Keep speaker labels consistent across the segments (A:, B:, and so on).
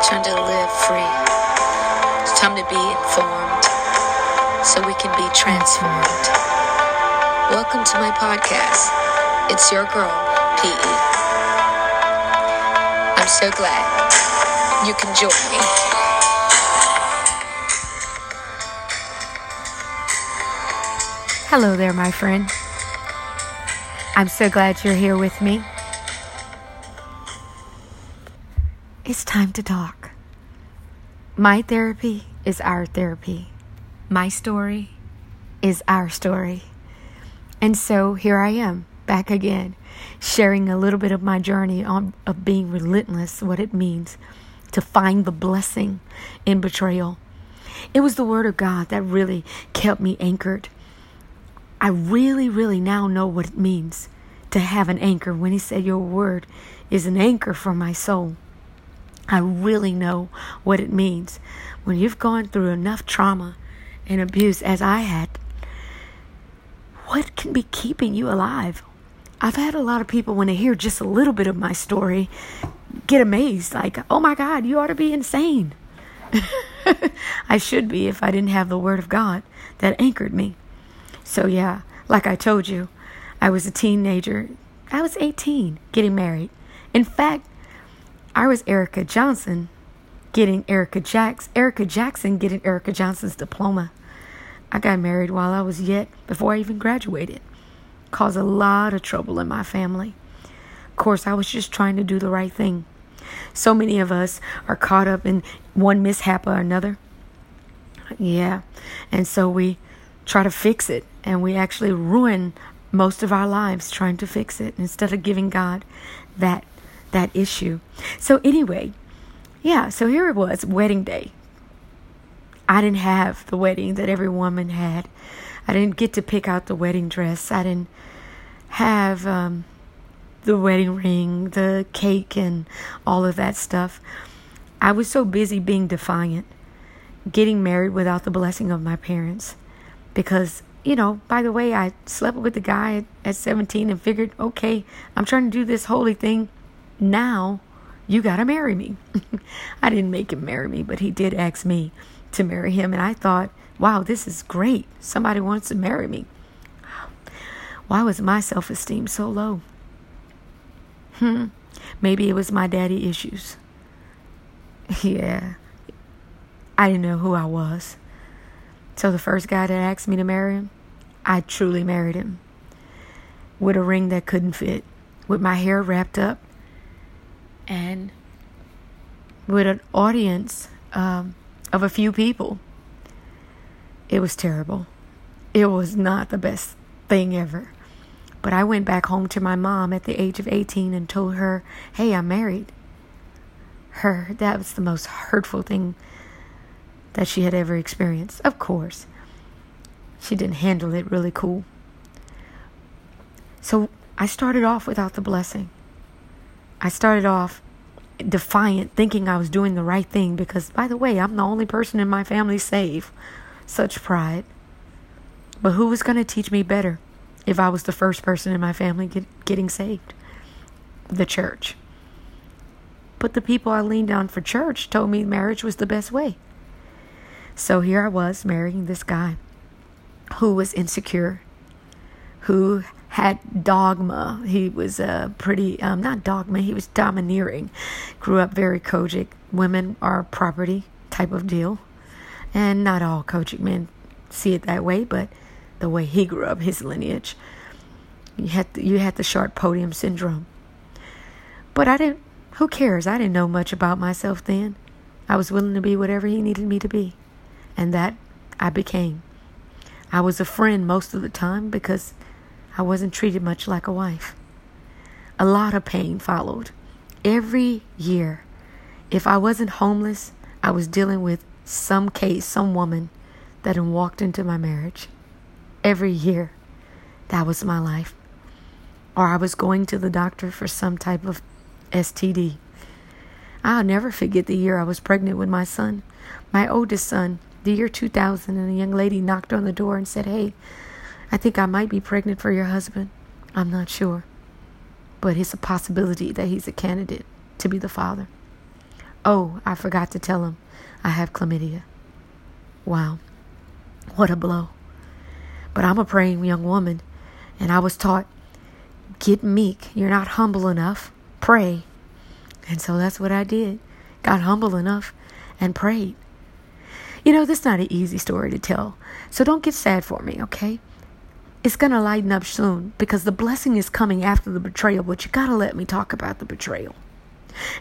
A: It's time to live free. It's time to be informed so we can be transformed. Welcome to my podcast. It's your girl, PE. I'm so glad you can join me.
B: Hello there, my friend. I'm so glad you're here with me. It's time to talk. My therapy is our therapy. My story is our story. And so here I am, back again, sharing a little bit of my journey on, of being relentless, what it means to find the blessing in betrayal. It was the Word of God that really kept me anchored I really, really now know what it means to have an anchor. When he said, Your word is an anchor for my soul, I really know what it means. When you've gone through enough trauma and abuse as I had, what can be keeping you alive? I've had a lot of people, when they hear just a little bit of my story, get amazed like, oh my God, you ought to be insane. I should be if I didn't have the Word of God that anchored me. So, yeah, like I told you, I was a teenager. I was 18 getting married. In fact, I was Erica Johnson getting Erica Jackson, Erica Jackson getting Erica Johnson's diploma. I got married while I was yet before I even graduated. Caused a lot of trouble in my family. Of course, I was just trying to do the right thing. So many of us are caught up in one mishap or another. Yeah. And so we try to fix it and we actually ruin most of our lives trying to fix it instead of giving God that that issue. So anyway, yeah, so here it was, wedding day. I didn't have the wedding that every woman had. I didn't get to pick out the wedding dress. I didn't have um, the wedding ring, the cake, and all of that stuff. I was so busy being defiant, getting married without the blessing of my parents because you know, by the way, I slept with the guy at 17 and figured, okay, I'm trying to do this holy thing. Now you got to marry me. I didn't make him marry me, but he did ask me to marry him. And I thought, wow, this is great. Somebody wants to marry me. Why was my self esteem so low? Hmm. Maybe it was my daddy issues. Yeah. I didn't know who I was. So the first guy that asked me to marry him, I truly married him. With a ring that couldn't fit, with my hair wrapped up, and with an audience um, of a few people. It was terrible. It was not the best thing ever. But I went back home to my mom at the age of 18 and told her, hey, I'm married. Her, that was the most hurtful thing that she had ever experienced. Of course, she didn't handle it really cool. So I started off without the blessing. I started off defiant, thinking I was doing the right thing because, by the way, I'm the only person in my family saved. Such pride. But who was going to teach me better if I was the first person in my family get, getting saved? The church. But the people I leaned on for church told me marriage was the best way. So here I was marrying this guy who was insecure, who had dogma. He was a pretty, um, not dogma, he was domineering. Grew up very COGIC. Women are property type of deal. And not all COGIC men see it that way, but the way he grew up, his lineage, you had the, you had the sharp podium syndrome. But I didn't. Who cares? I didn't know much about myself then. I was willing to be whatever he needed me to be and that I became. I was a friend most of the time because I wasn't treated much like a wife. A lot of pain followed. Every year, if I wasn't homeless, I was dealing with some case, some woman that had walked into my marriage. Every year, that was my life. Or I was going to the doctor for some type of STD. I'll never forget the year I was pregnant with my son, my oldest son the year 2000, and a young lady knocked on the door and said, Hey, I think I might be pregnant for your husband. I'm not sure. But it's a possibility that he's a candidate to be the father. Oh, I forgot to tell him I have chlamydia. Wow. What a blow. But I'm a praying young woman, and I was taught get meek. You're not humble enough. Pray. And so that's what I did. Got humble enough and prayed. You know, this is not an easy story to tell. So don't get sad for me, okay? It's going to lighten up soon because the blessing is coming after the betrayal, but you got to let me talk about the betrayal.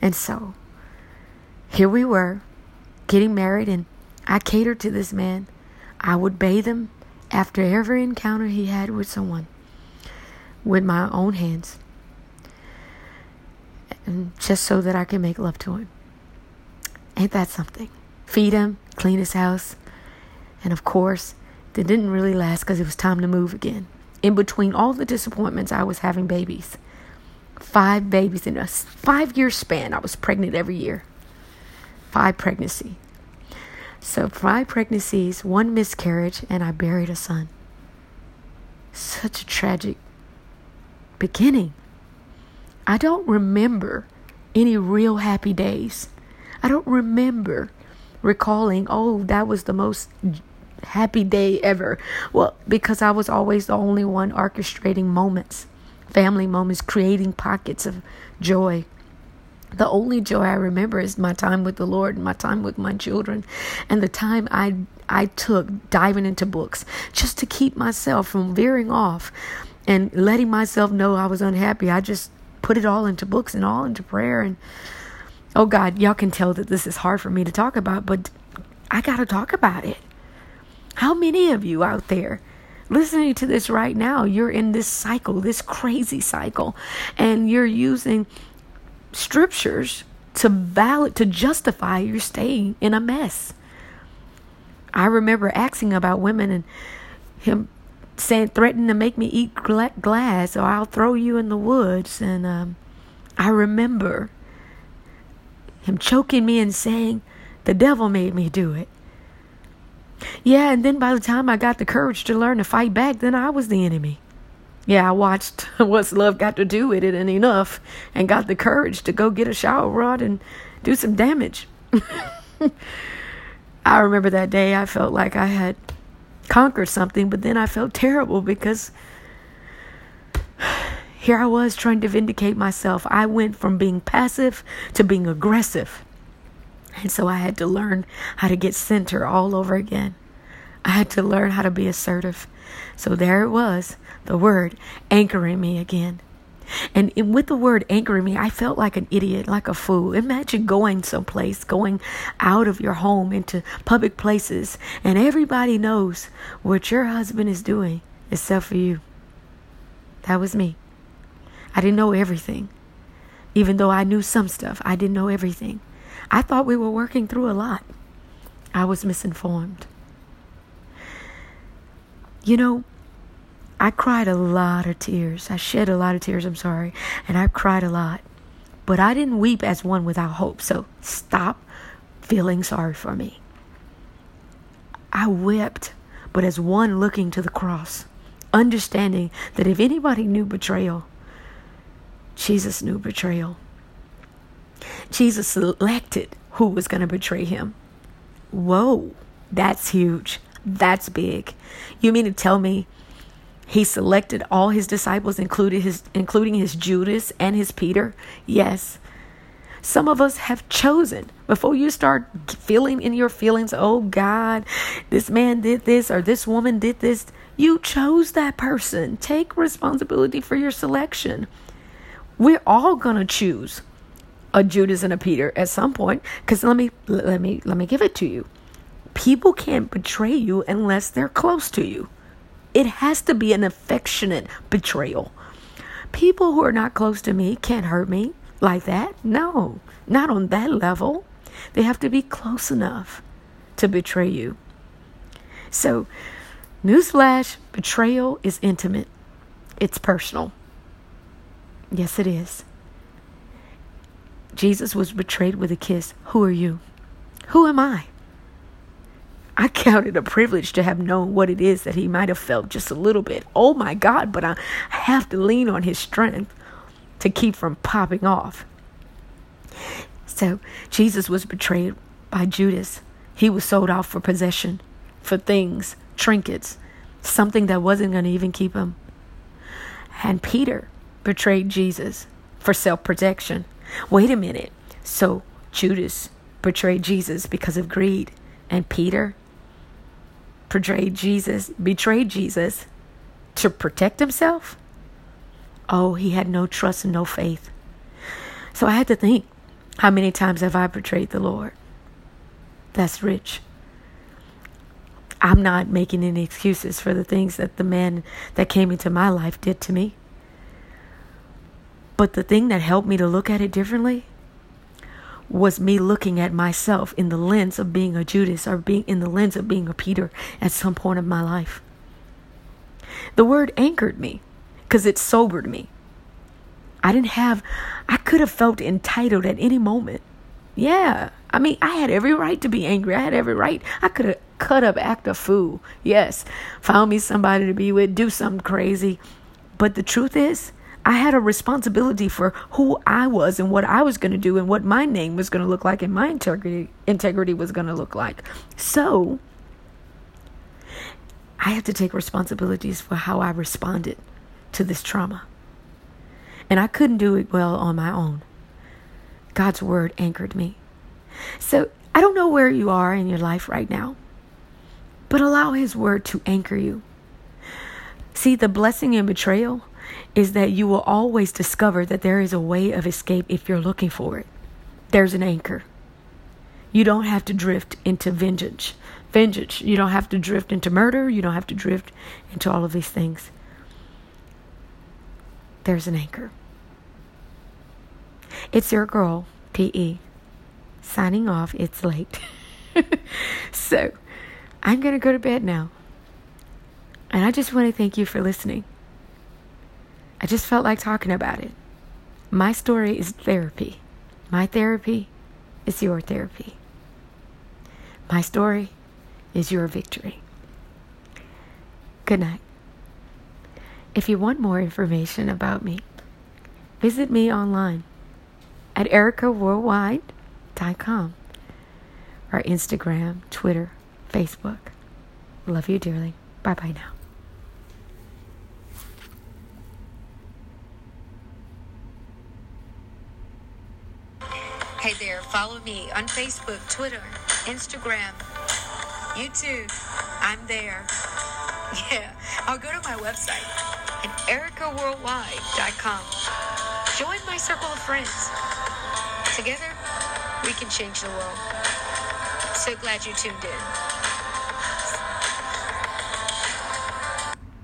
B: And so, here we were, getting married, and I catered to this man. I would bathe him after every encounter he had with someone with my own hands. And just so that I can make love to him. Ain't that something? Feed him, clean his house. And of course, that didn't really last because it was time to move again. In between all the disappointments, I was having babies. Five babies in a five year span. I was pregnant every year. Five pregnancy. So five pregnancies, one miscarriage, and I buried a son. Such a tragic beginning. I don't remember any real happy days. I don't remember recalling, oh, that was the most happy day ever. Well, because I was always the only one orchestrating moments, family moments, creating pockets of joy. The only joy I remember is my time with the Lord, my time with my children, and the time I I took diving into books just to keep myself from veering off and letting myself know I was unhappy. I just put it all into books and all into prayer and oh God, y'all can tell that this is hard for me to talk about, but I got to talk about it. How many of you out there listening to this right now, you're in this cycle, this crazy cycle, and you're using scriptures to valid to justify your staying in a mess. I remember asking about women and him saying threatening to make me eat glass or I'll throw you in the woods and um, I remember him choking me and saying the devil made me do it. Yeah, and then by the time I got the courage to learn to fight back, then I was the enemy. Yeah, I watched What's Love Got to Do with It and enough and got the courage to go get a shower rod and do some damage. I remember that day I felt like I had conquered something, but then I felt terrible because here I was trying to vindicate myself. I went from being passive to being aggressive. And so I had to learn how to get center all over again. I had to learn how to be assertive. So there it was, the word anchoring me again. And with the word anchoring me, I felt like an idiot, like a fool. Imagine going someplace, going out of your home into public places, and everybody knows what your husband is doing except for you. That was me. I didn't know everything. Even though I knew some stuff, I didn't know everything. I thought we were working through a lot. I was misinformed. You know, I cried a lot of tears. I shed a lot of tears, I'm sorry. And I cried a lot. But I didn't weep as one without hope. So stop feeling sorry for me. I wept, but as one looking to the cross, understanding that if anybody knew betrayal, Jesus knew betrayal. Jesus selected who was going to betray him. Whoa, that's huge. That's big. You mean to tell me he selected all his disciples, including his, including his Judas and his Peter? Yes. Some of us have chosen before you start feeling in your feelings, oh God, this man did this or this woman did this. You chose that person. Take responsibility for your selection. We're all going to choose a Judas and a Peter at some point cuz let me let me let me give it to you. People can't betray you unless they're close to you. It has to be an affectionate betrayal. People who are not close to me can't hurt me like that. No, not on that level. They have to be close enough to betray you. So, newsflash betrayal is intimate, it's personal. Yes, it is. Jesus was betrayed with a kiss. Who are you? Who am I? I count it a privilege to have known what it is that he might have felt just a little bit. Oh my God, but I have to lean on his strength to keep from popping off. So Jesus was betrayed by Judas. He was sold off for possession, for things, trinkets, something that wasn't going to even keep him. And Peter betrayed Jesus for self protection. Wait a minute. So Judas betrayed Jesus because of greed, and Peter betrayed Jesus, betrayed Jesus to protect himself? Oh, he had no trust and no faith. So I had to think how many times have I betrayed the Lord? That's rich. I'm not making any excuses for the things that the man that came into my life did to me. But the thing that helped me to look at it differently was me looking at myself in the lens of being a Judas or being in the lens of being a Peter at some point of my life. The word anchored me because it sobered me. I didn't have, I could have felt entitled at any moment. Yeah. I mean, I had every right to be angry. I had every right. I could have cut up, act a fool. Yes. Found me somebody to be with, do something crazy. But the truth is, I had a responsibility for who I was and what I was going to do and what my name was going to look like and my integrity integrity was going to look like. So, I had to take responsibilities for how I responded to this trauma. And I couldn't do it well on my own. God's word anchored me. So, I don't know where you are in your life right now, but allow his word to anchor you. See, the blessing in betrayal is that you will always discover that there is a way of escape if you're looking for it. There's an anchor. You don't have to drift into vengeance. Vengeance. You don't have to drift into murder. You don't have to drift into all of these things. There's an anchor. It's your girl, PE. Signing off. It's late. so, I'm going to go to bed now. And I just want to thank you for listening. I just felt like talking about it. My story is therapy. My therapy is your therapy. My story is your victory. Good night. If you want more information about me, visit me online at ericaworldwide.com or Instagram, Twitter, Facebook. Love you dearly. Bye bye now.
A: Hey there, follow me on Facebook, Twitter, Instagram, YouTube. I'm there. Yeah, I'll go to my website at ericaworldwide.com. Join my circle of friends. Together, we can change the world. So glad you tuned in.